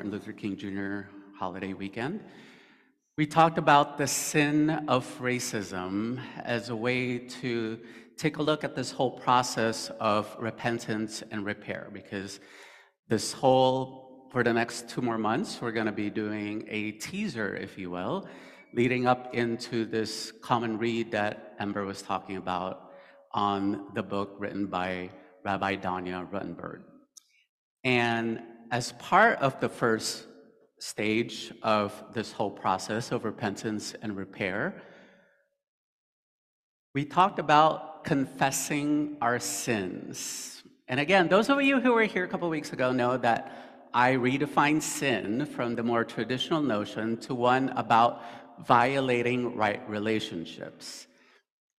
Martin Luther King Jr. holiday weekend. We talked about the sin of racism as a way to take a look at this whole process of repentance and repair because this whole, for the next two more months, we're going to be doing a teaser, if you will, leading up into this common read that Ember was talking about on the book written by Rabbi Danya Ruttenberg. And as part of the first stage of this whole process of repentance and repair, we talked about confessing our sins. And again, those of you who were here a couple weeks ago know that I redefined sin from the more traditional notion to one about violating right relationships.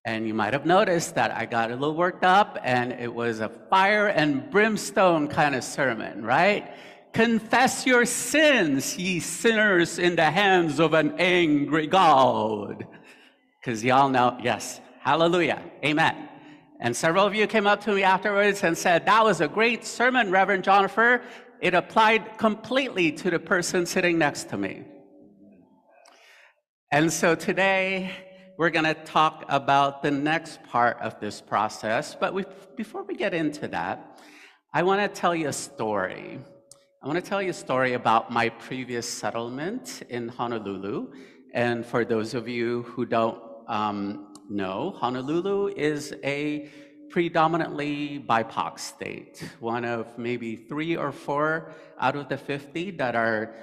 And you might have noticed that I got a little worked up and it was a fire and brimstone kind of sermon, right? Confess your sins, ye sinners, in the hands of an angry God. Because y'all know, yes, hallelujah, amen. And several of you came up to me afterwards and said, That was a great sermon, Reverend Jonipher. It applied completely to the person sitting next to me. And so today, we're going to talk about the next part of this process. But we, before we get into that, I want to tell you a story. I want to tell you a story about my previous settlement in Honolulu. And for those of you who don't um, know, Honolulu is a predominantly BIPOC state, one of maybe three or four out of the 50 that are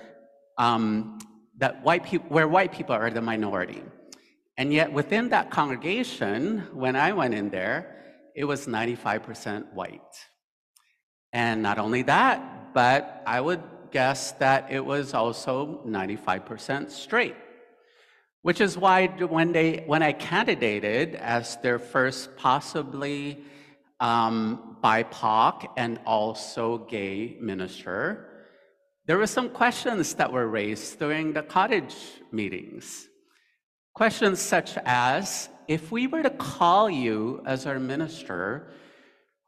um, that white people, where white people are the minority. And yet, within that congregation, when I went in there, it was 95% white. And not only that, but I would guess that it was also 95% straight. Which is why when, they, when I candidated as their first possibly um, BIPOC and also gay minister, there were some questions that were raised during the cottage meetings. Questions such as if we were to call you as our minister,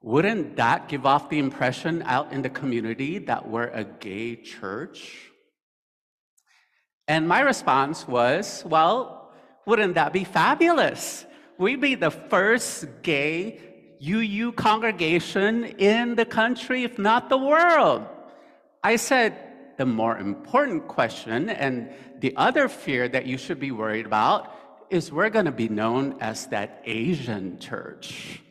wouldn't that give off the impression out in the community that we're a gay church? And my response was, well, wouldn't that be fabulous? We'd be the first gay UU congregation in the country, if not the world. I said, the more important question and the other fear that you should be worried about is we're going to be known as that Asian church.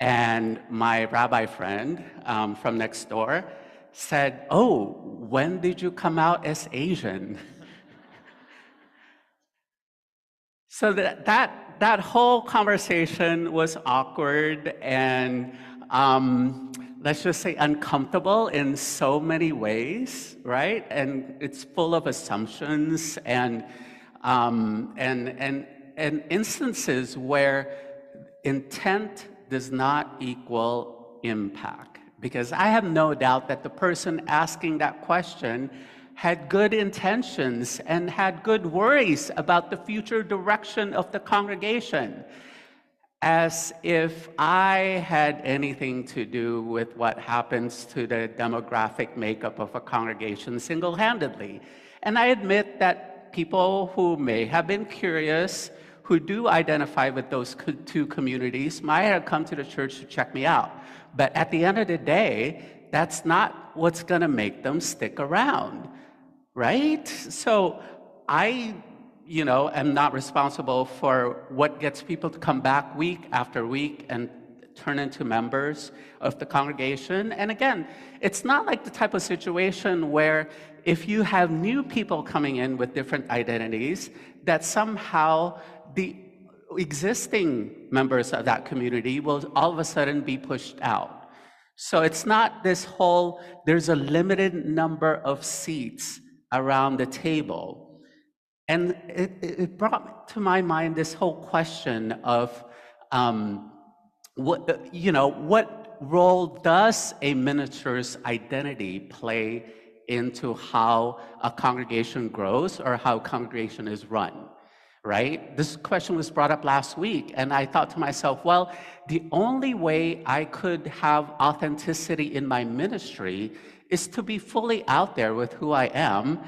And my rabbi friend um, from next door said, Oh, when did you come out as Asian? so that, that, that whole conversation was awkward and um, let's just say, uncomfortable in so many ways, right? And it's full of assumptions and, um, and, and, and instances where intent does not equal impact. Because I have no doubt that the person asking that question had good intentions and had good worries about the future direction of the congregation as if I had anything to do with what happens to the demographic makeup of a congregation single handedly. And I admit that people who may have been curious, who do identify with those two communities, might have come to the church to check me out. But at the end of the day, that's not what's going to make them stick around, right? So I you know, am not responsible for what gets people to come back week after week and turn into members of the congregation. And again, it's not like the type of situation where if you have new people coming in with different identities, that somehow the existing members of that community will all of a sudden be pushed out. So it's not this whole, there's a limited number of seats around the table and it, it brought to my mind this whole question of um, what, you know, what role does a minister's identity play into how a congregation grows or how a congregation is run? right? This question was brought up last week, and I thought to myself, well, the only way I could have authenticity in my ministry is to be fully out there with who I am.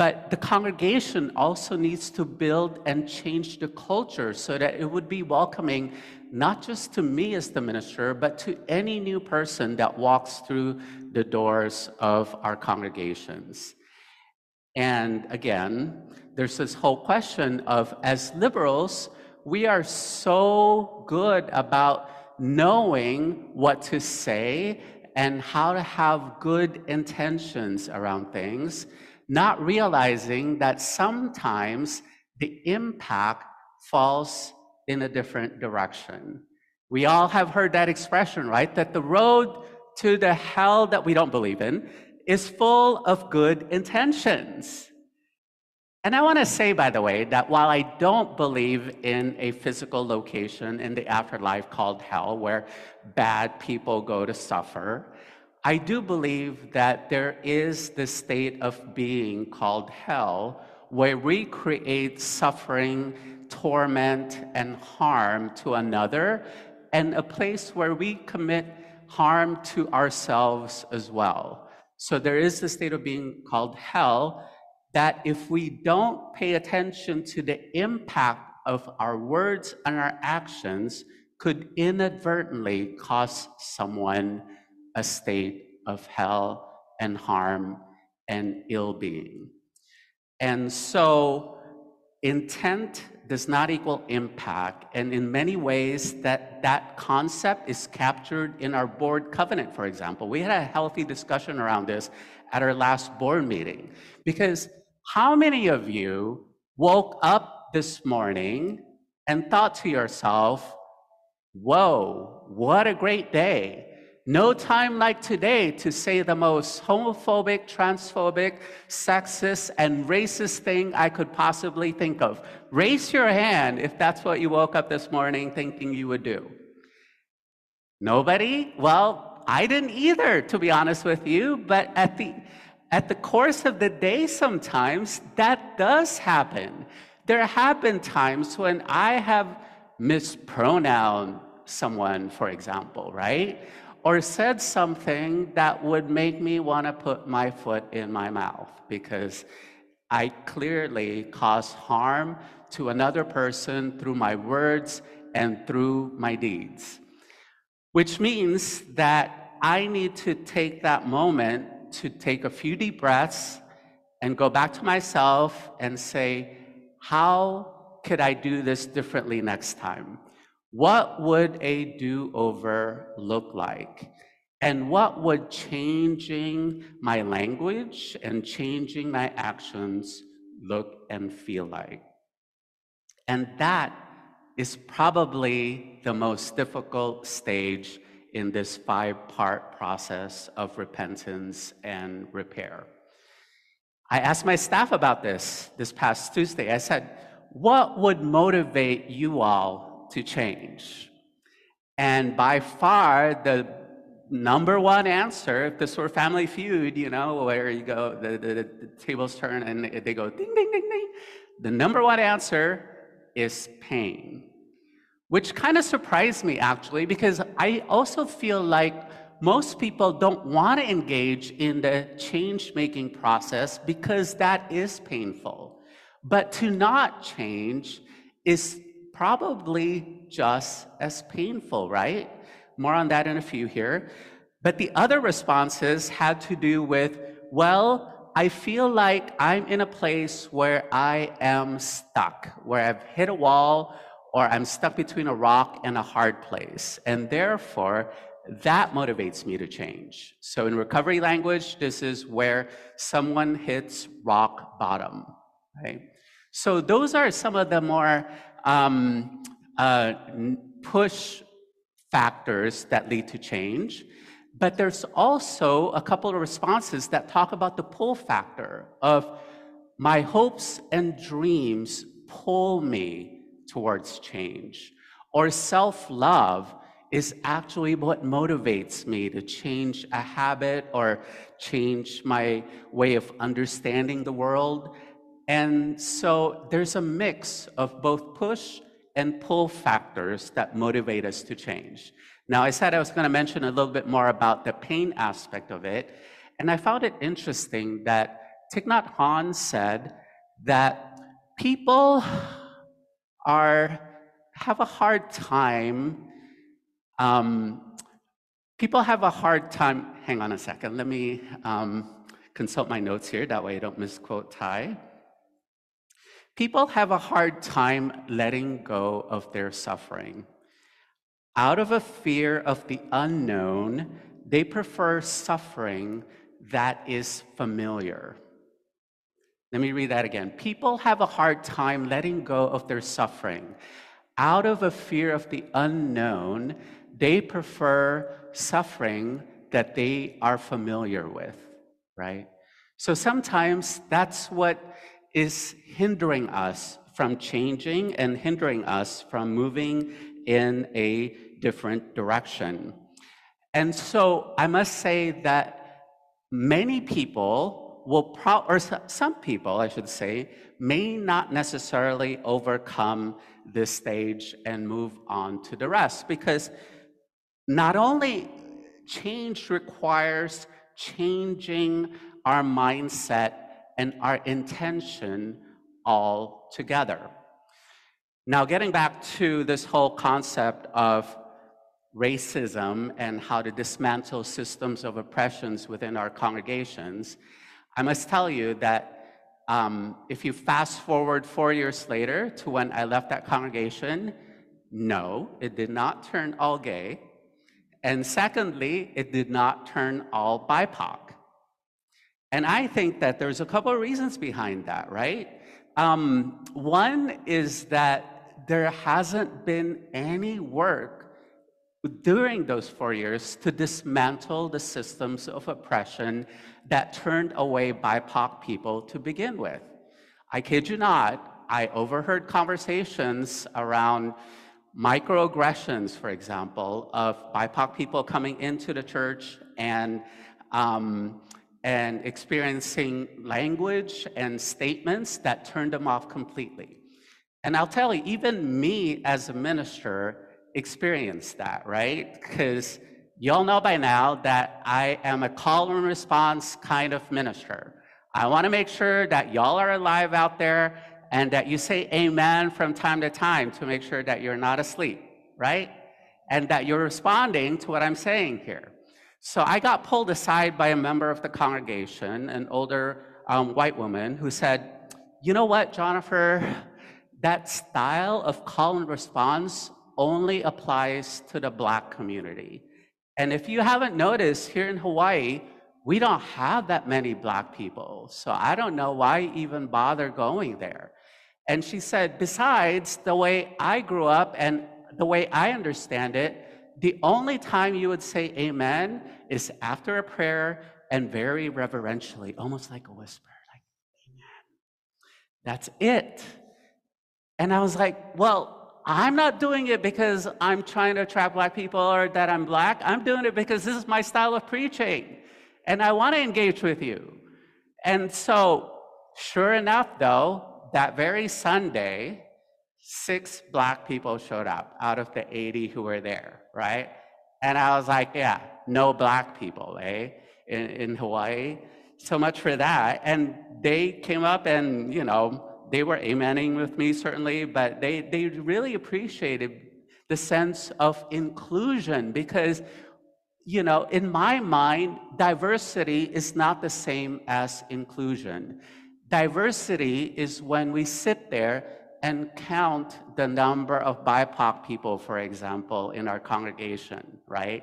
But the congregation also needs to build and change the culture so that it would be welcoming, not just to me as the minister, but to any new person that walks through the doors of our congregations. And again, there's this whole question of as liberals, we are so good about knowing what to say and how to have good intentions around things, not realizing that sometimes the impact falls in a different direction. We all have heard that expression, right? That the road to the hell that we don't believe in is full of good intentions. And I want to say, by the way, that while I don't believe in a physical location in the afterlife called hell where bad people go to suffer, I do believe that there is this state of being called hell where we create suffering, torment, and harm to another, and a place where we commit harm to ourselves as well. So there is the state of being called hell that if we don't pay attention to the impact of our words and our actions, could inadvertently cause someone a state of hell and harm and ill being. And so, intent does not equal impact. And in many ways, that, that concept is captured in our board covenant, for example. We had a healthy discussion around this at our last board meeting because how many of you woke up this morning and thought to yourself, whoa, what a great day? No time like today to say the most homophobic, transphobic, sexist, and racist thing I could possibly think of. Raise your hand if that's what you woke up this morning thinking you would do. Nobody? Well, I didn't either, to be honest with you, but at the at the course of the day, sometimes that does happen. There have been times when I have mispronounced someone, for example, right? Or said something that would make me want to put my foot in my mouth because I clearly caused harm to another person through my words and through my deeds. Which means that I need to take that moment to take a few deep breaths and go back to myself and say, how could I do this differently next time? What would a do over look like? And what would changing my language and changing my actions look and feel like? And that is probably the most difficult stage in this five part process of repentance and repair. I asked my staff about this this past Tuesday. I said, What would motivate you all to change? And by far, the number one answer, if this were Family Feud, you know, where you go, the, the, the tables turn and they go ding, ding, ding, ding, the number one answer is pain which kind of surprised me actually, because I also feel like most people don't want to engage in the change making process because that is painful. But to not change is probably just as painful, right? More on that in a few here. But the other responses had to do with, well, I feel like I'm in a place where I am stuck, where I've hit a wall, or I'm stuck between a rock and a hard place. And therefore, that motivates me to change. So in recovery language, this is where someone hits rock bottom, right? So those are some of the more um, uh, push factors that lead to change. But there's also a couple of responses that talk about the pull factor of my hopes and dreams pull me towards change. Or self love is actually what motivates me to change a habit or change my way of understanding the world. And so there's a mix of both push and pull factors that motivate us to change. Now, I said I was going to mention a little bit more about the pain aspect of it. And I found it interesting that Thich Nhat Hanh said that people are, have a hard time. Um, people have a hard time. Hang on a second. Let me um, consult my notes here. That way I don't misquote Thay. People have a hard time letting go of their suffering. Out of a fear of the unknown, they prefer suffering that is familiar. Let me read that again. People have a hard time letting go of their suffering. Out of a fear of the unknown, they prefer suffering that they are familiar with, right? So sometimes that's what is hindering us from changing and hindering us from moving in a different direction. And so I must say that many people will, pro- or some people, I should say, may not necessarily overcome this stage and move on to the rest because not only change requires changing our mindset and our intention all together. Now, getting back to this whole concept of racism and how to dismantle systems of oppressions within our congregations, I must tell you that um, if you fast forward four years later to when I left that congregation, no, it did not turn all gay. And secondly, it did not turn all BIPOC. And I think that there's a couple of reasons behind that, right? Um, one is that there hasn't been any work during those four years to dismantle the systems of oppression that turned away BIPOC people to begin with. I kid you not, I overheard conversations around microaggressions, for example, of BIPOC people coming into the church and um, and experiencing language and statements that turned them off completely. And I'll tell you, even me as a minister experienced that, right? Because y'all know by now that I am a call and response kind of minister. I want to make sure that y'all are alive out there and that you say amen from time to time to make sure that you're not asleep, right? And that you're responding to what I'm saying here. So I got pulled aside by a member of the congregation, an older um, white woman, who said, You know what, Jonathan? That style of call and response only applies to the black community. And if you haven't noticed, here in Hawaii, we don't have that many black people. So I don't know why even bother going there. And she said, besides, the way I grew up and the way I understand it, the only time you would say amen is after a prayer and very reverentially, almost like a whisper, like, amen. That's it. And I was like, well, I'm not doing it because I'm trying to attract black people or that I'm black. I'm doing it because this is my style of preaching. And I want to engage with you. And so, sure enough, though, that very Sunday, six black people showed up out of the 80 who were there, right? And I was like, yeah, no black people, eh, in, in Hawaii. So much for that. And they came up and, you know, they were amening with me, certainly, but they, they really appreciated the sense of inclusion because, you know, in my mind, diversity is not the same as inclusion. Diversity is when we sit there and count the number of BIPOC people, for example, in our congregation, right?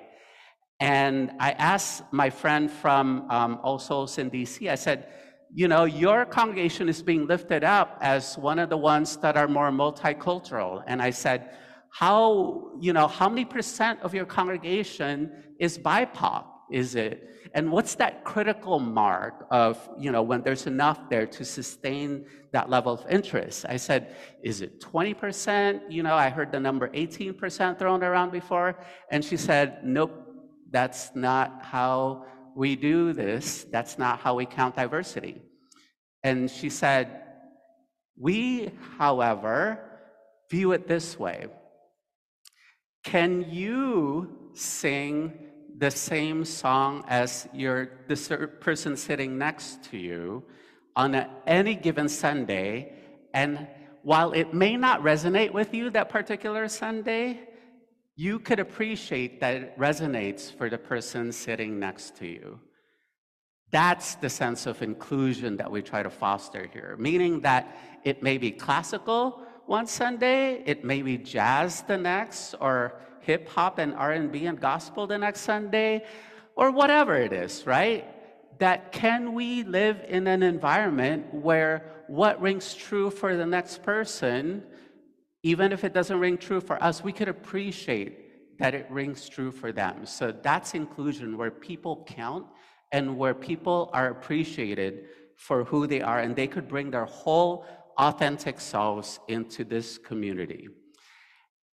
And I asked my friend from um, All Souls in DC, I said, you know, your congregation is being lifted up as one of the ones that are more multicultural. And I said, how, you know, how many percent of your congregation is BIPOC? Is it? And what's that critical mark of, you know, when there's enough there to sustain that level of interest? I said, is it 20%? You know, I heard the number 18% thrown around before. And she said, nope, that's not how we do this. That's not how we count diversity. And she said, We, however, view it this way Can you sing the same song as your, the person sitting next to you on a, any given Sunday? And while it may not resonate with you that particular Sunday, you could appreciate that it resonates for the person sitting next to you. That's the sense of inclusion that we try to foster here, meaning that it may be classical one Sunday, it may be jazz the next, or hip hop and R&B and gospel the next Sunday, or whatever it is, right? That can we live in an environment where what rings true for the next person, even if it doesn't ring true for us, we could appreciate that it rings true for them. So that's inclusion where people count and where people are appreciated for who they are and they could bring their whole authentic selves into this community.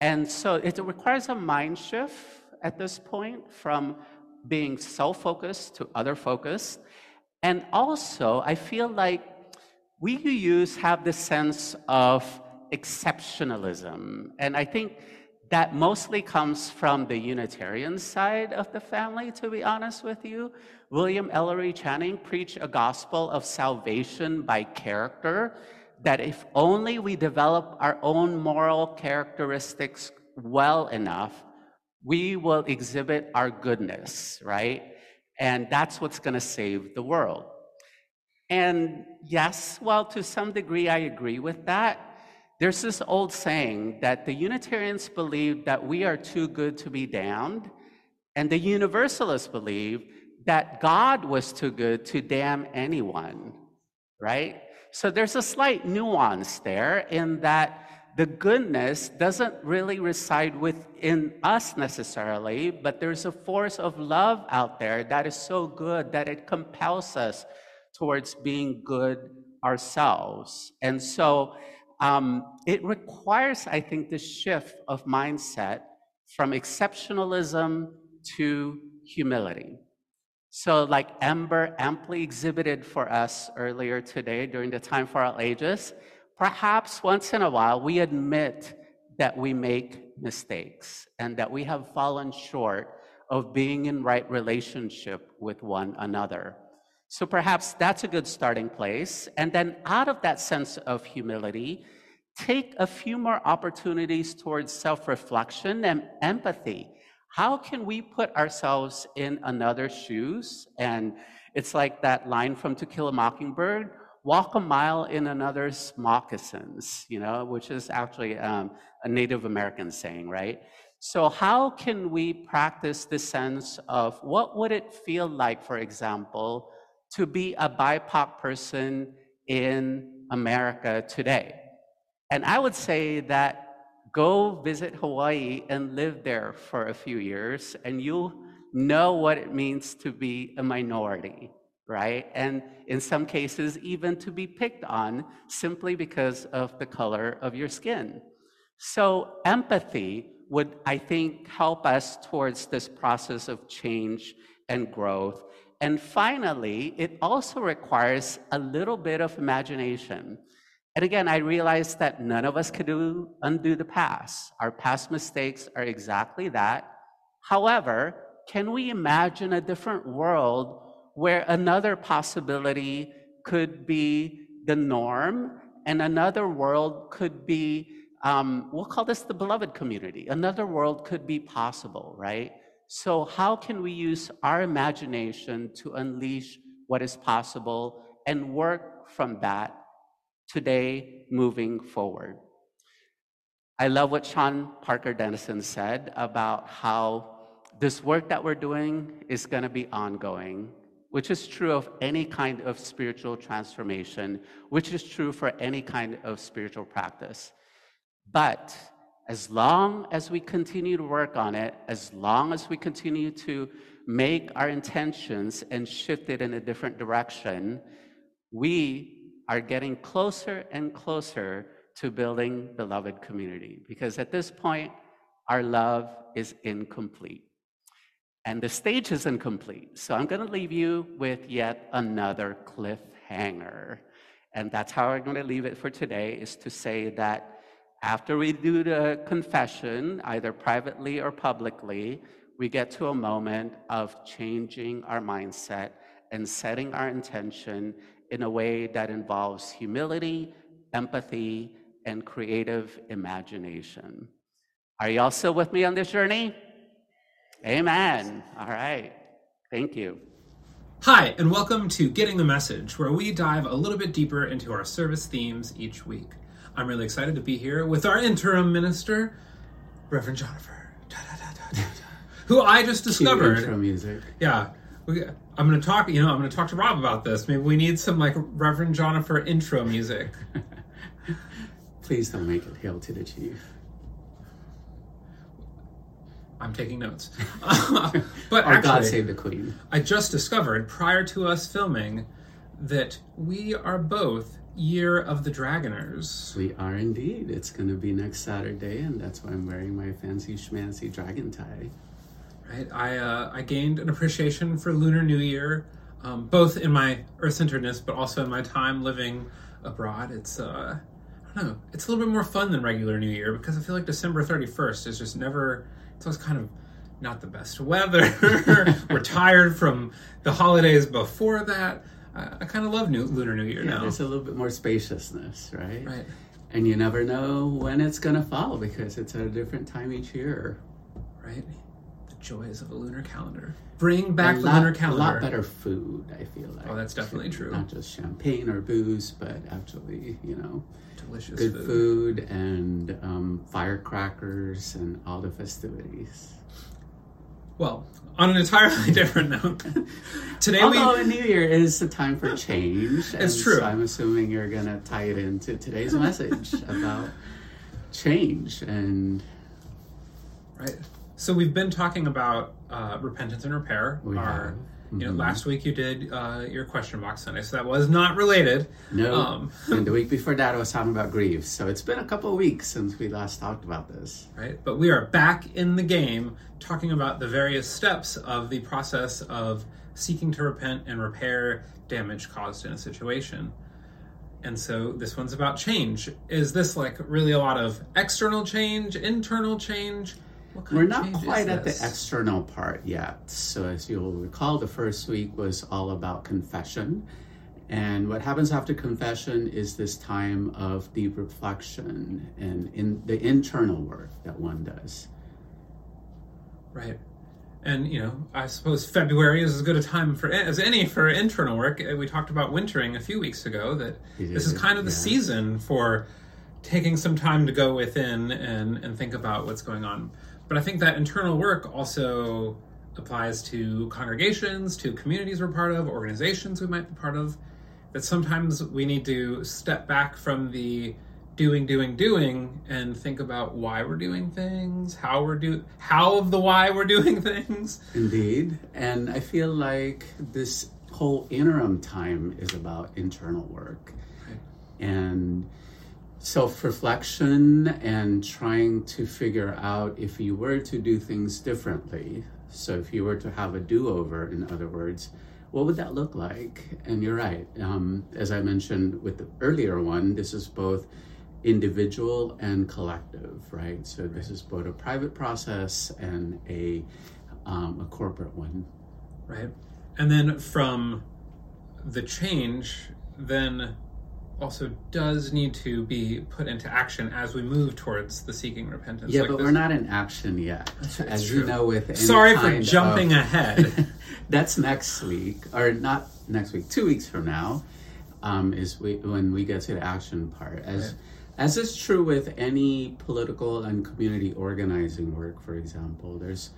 And so it requires a mind shift at this point from being self focused to other focused. And also, I feel like we use have this sense of exceptionalism. And I think that mostly comes from the Unitarian side of the family, to be honest with you. William Ellery Channing preached a gospel of salvation by character, that if only we develop our own moral characteristics well enough, we will exhibit our goodness, right? And that's what's going to save the world. And yes, well, to some degree, I agree with that. There's this old saying that the Unitarians believe that we are too good to be damned, and the Universalists believe that God was too good to damn anyone, right? So there's a slight nuance there in that the goodness doesn't really reside within us necessarily, but there's a force of love out there that is so good that it compels us towards being good ourselves. And so um, it requires, I think, this shift of mindset from exceptionalism to humility. So, like Amber amply exhibited for us earlier today during the Time for All Ages, perhaps once in a while we admit that we make mistakes and that we have fallen short of being in right relationship with one another. So perhaps that's a good starting place. And then out of that sense of humility, take a few more opportunities towards self reflection and empathy. How can we put ourselves in another's shoes? And it's like that line from To Kill a Mockingbird walk a mile in another's moccasins, you know, which is actually um, a Native American saying, right? So how can we practice this sense of what would it feel like, for example, to be a BIPOC person in America today. And I would say that go visit Hawaii and live there for a few years, and you'll know what it means to be a minority, right? And in some cases, even to be picked on simply because of the color of your skin. So, empathy would, I think, help us towards this process of change and growth and finally, it also requires a little bit of imagination. And again, I realize that none of us can do, undo the past. Our past mistakes are exactly that. However, can we imagine a different world where another possibility could be the norm and another world could be, um, we'll call this the beloved community. Another world could be possible, right? So, how can we use our imagination to unleash what is possible and work from that today moving forward? I love what Sean Parker Dennison said about how this work that we're doing is going to be ongoing, which is true of any kind of spiritual transformation, which is true for any kind of spiritual practice. But as long as we continue to work on it, as long as we continue to make our intentions and shift it in a different direction, we are getting closer and closer to building beloved community. Because at this point, our love is incomplete. And the stage is incomplete. So I'm going to leave you with yet another cliffhanger. And that's how I'm going to leave it for today is to say that after we do the confession, either privately or publicly, we get to a moment of changing our mindset and setting our intention in a way that involves humility, empathy, and creative imagination. Are you all still with me on this journey? Amen. All right. Thank you. Hi, and welcome to Getting the Message, where we dive a little bit deeper into our service themes each week. I'm really excited to be here with our interim minister, Reverend Jonipher, who I just discovered. Intro music. Yeah, we, I'm going to talk. You know, I'm going to talk to Rob about this. Maybe we need some like Reverend Jonipher intro music. Please don't make it hail to the chief. I'm taking notes. but Or actually, God save the queen. I just discovered prior to us filming that we are both Year of the Dragoners. We are indeed. It's going to be next Saturday, and that's why I'm wearing my fancy schmancy dragon tie. Right? I uh, I gained an appreciation for Lunar New Year, um, both in my Earth-centeredness, but also in my time living abroad. It's uh, I don't know. It's a little bit more fun than regular New Year because I feel like December 31st is just never. It's always kind of not the best weather. We're tired from the holidays before that. I, I kind of love new, Lunar New Year Yeah, now. there's a little bit more spaciousness, right? Right. And you never know when it's going to fall because it's at a different time each year. Right. Joys of a lunar calendar. Bring back a the lot, lunar calendar. A lot better food, I feel like. Oh, that's definitely true. Not just champagne or booze, but actually, you know, Delicious good food. food, and um, firecrackers and all the festivities. Well, on an entirely different note, today Although we a New Year is the time for change. and It's true. So I'm assuming you're going to tie it into today's message about change and right. So we've been talking about uh, repentance and repair. We Our, have. you know, Mhm. last week you did uh, your question box Sunday, so that was not related. no. Um, and the week before that, I was talking about grief. So it's been a couple of weeks since we last talked about this. right? But we are back in the game talking about the various steps of the process of seeking to repent and repair damage caused in a situation. And so this one's about change. Is this like really a lot of external change, internal change? We're not quite at the external part yet. So, as you'll recall, the first week was all about confession. And what happens after confession is this time of deep reflection and in the internal work that one does. Right. And you know, I suppose February is as good a time for as any for internal work. Uh, We talked about wintering a few weeks ago. That this is did, kind of the yeah. season for taking some time to go within and and think about what's going on. But I think that internal work also applies to congregations, to communities we're part of, organizations we might be part of. That sometimes we need to step back from the doing, doing, doing, and think about why we're doing things, how we're do, how of the why we're doing things. Indeed. And I feel like this whole interim time is about internal work Right. and self reflection and trying to figure out if you were to do things differently. So, if you were to have a do over, in other words, what would that look like? And you're right. Um, as I mentioned with the earlier one, this is both individual and collective, right? So, this is both a private process and a, um, a corporate one. right? And then from the change, then also does need to be put into action as we move towards the seeking repentance. Yeah, Like but this- we're not in action yet. right, As it's you know, with any Sorry for jumping of- ahead. That's next week, or not next week. Two weeks from now, um, is we, when we get to the action part. As Right. as is true with any political and community organizing work, for example, there's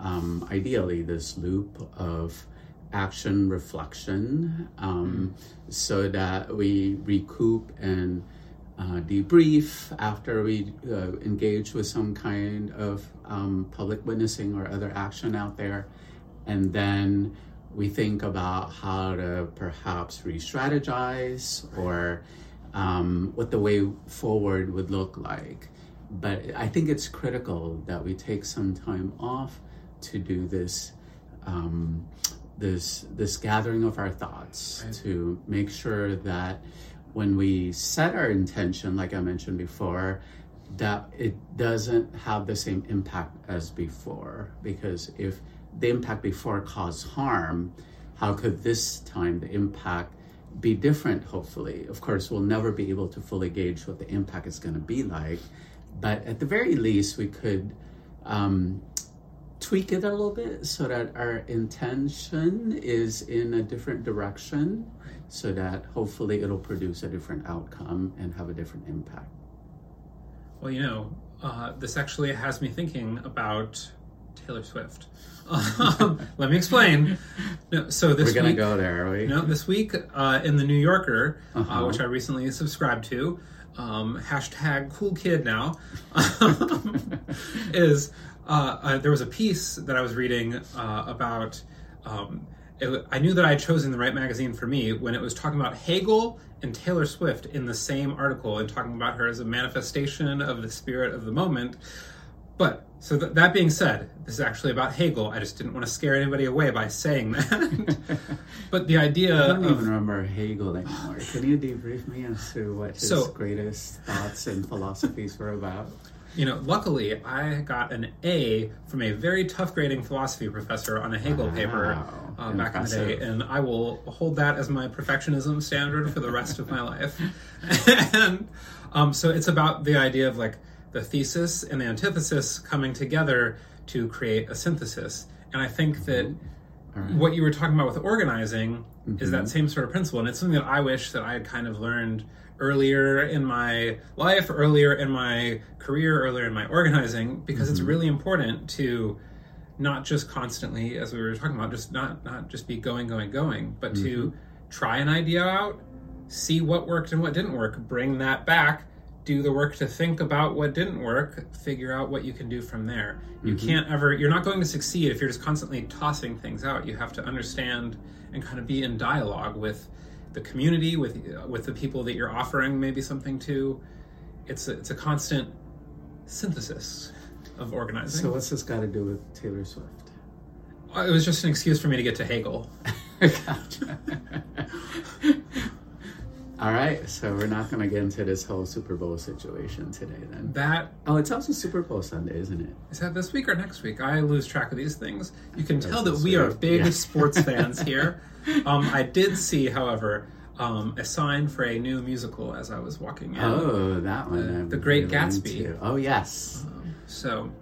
um, ideally this loop of action reflection, um, so that we recoup and uh, debrief after we uh, engage with some kind of um, public witnessing or other action out there. And then we think about how to perhaps re strategize or um, what the way forward would look like. But I think it's critical that we take some time off to do this. Um, this this gathering of our thoughts Right. to make sure that when we set our intention, like I mentioned before, that it doesn't have the same impact as before. Because if the impact before caused harm, how could this time the impact be different, hopefully? Of course, we'll never be able to fully gauge what the impact is going to be like, but at the very least, we could um, tweak it a little bit so that our intention is in a different direction so that hopefully it'll produce a different outcome and have a different impact. Well, you know, uh, this actually has me thinking about Taylor Swift. Um, let me explain. No, so this We're gonna week, go there, are we? No, this week uh, in the New Yorker, uh Uh-huh. which I recently subscribed to, um, hashtag cool kid now, is uh, uh, there was a piece that I was reading uh, about. Um, it, I knew that I had chosen the right magazine for me when it was talking about Hegel and Taylor Swift in the same article and talking about her as a manifestation of the spirit of the moment. But so th- that being said, this is actually about Hegel. I just didn't want to scare anybody away by saying that. but the idea I don't of even remember Hegel anymore. Can you debrief me as to what his So- greatest thoughts and philosophies were about? You know, luckily, I got an A from a very tough grading philosophy professor on a Hegel paper uh, back in the day, and I will hold that as my perfectionism standard for the rest of my life. and um, so it's about the idea of like the thesis and the antithesis coming together to create a synthesis. And I think that All right. what you were talking about with organizing is Mm-hmm. that same sort of principle and it's something that i wish that i had kind of learned earlier in my life earlier in my career earlier in my organizing because it's Mm-hmm. really important to not just constantly as we were talking about just not not just be going going going but to Mm-hmm. try an idea out see what worked and what didn't work bring that back do the work to think about what didn't work figure out what you can do from there you Mm-hmm. can't ever you're not going to succeed if you're just constantly tossing things out you have to understand and kind of be in dialogue with the community with with the people that you're offering maybe something to it's a, it's a constant synthesis of organizing So what's this got to do with Taylor Swift? Uh, it was just an excuse for me to get to hegel gotcha. All right, so we're not going to get into this whole Super Bowl situation today, then. that Oh, it's also Super Bowl Sunday, isn't it? Is that this week or next week? I lose track of these things. You can tell that we are big yeah. sports fans here. Um, I did see, however, um, a sign for a new musical as I was walking in. Oh, that one. I'm The Great really Gatsby. into. Oh, yes. So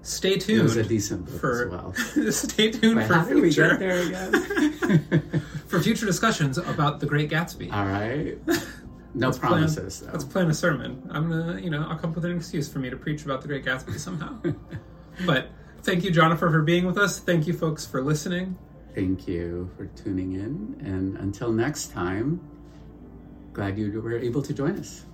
stay It tuned was a decent book for as well. stay tuned Wait, for how did we future get there again? for future discussions about the Great Gatsby. All right. No Let's plan- promises, though. Let's plan a sermon. I'm gonna, you know, I'll come up with an excuse for me to preach about the Great Gatsby somehow. but thank you, Jonathan, for being with us. Thank you, folks, for listening. Thank you for tuning in. And until next time, glad you were able to join us.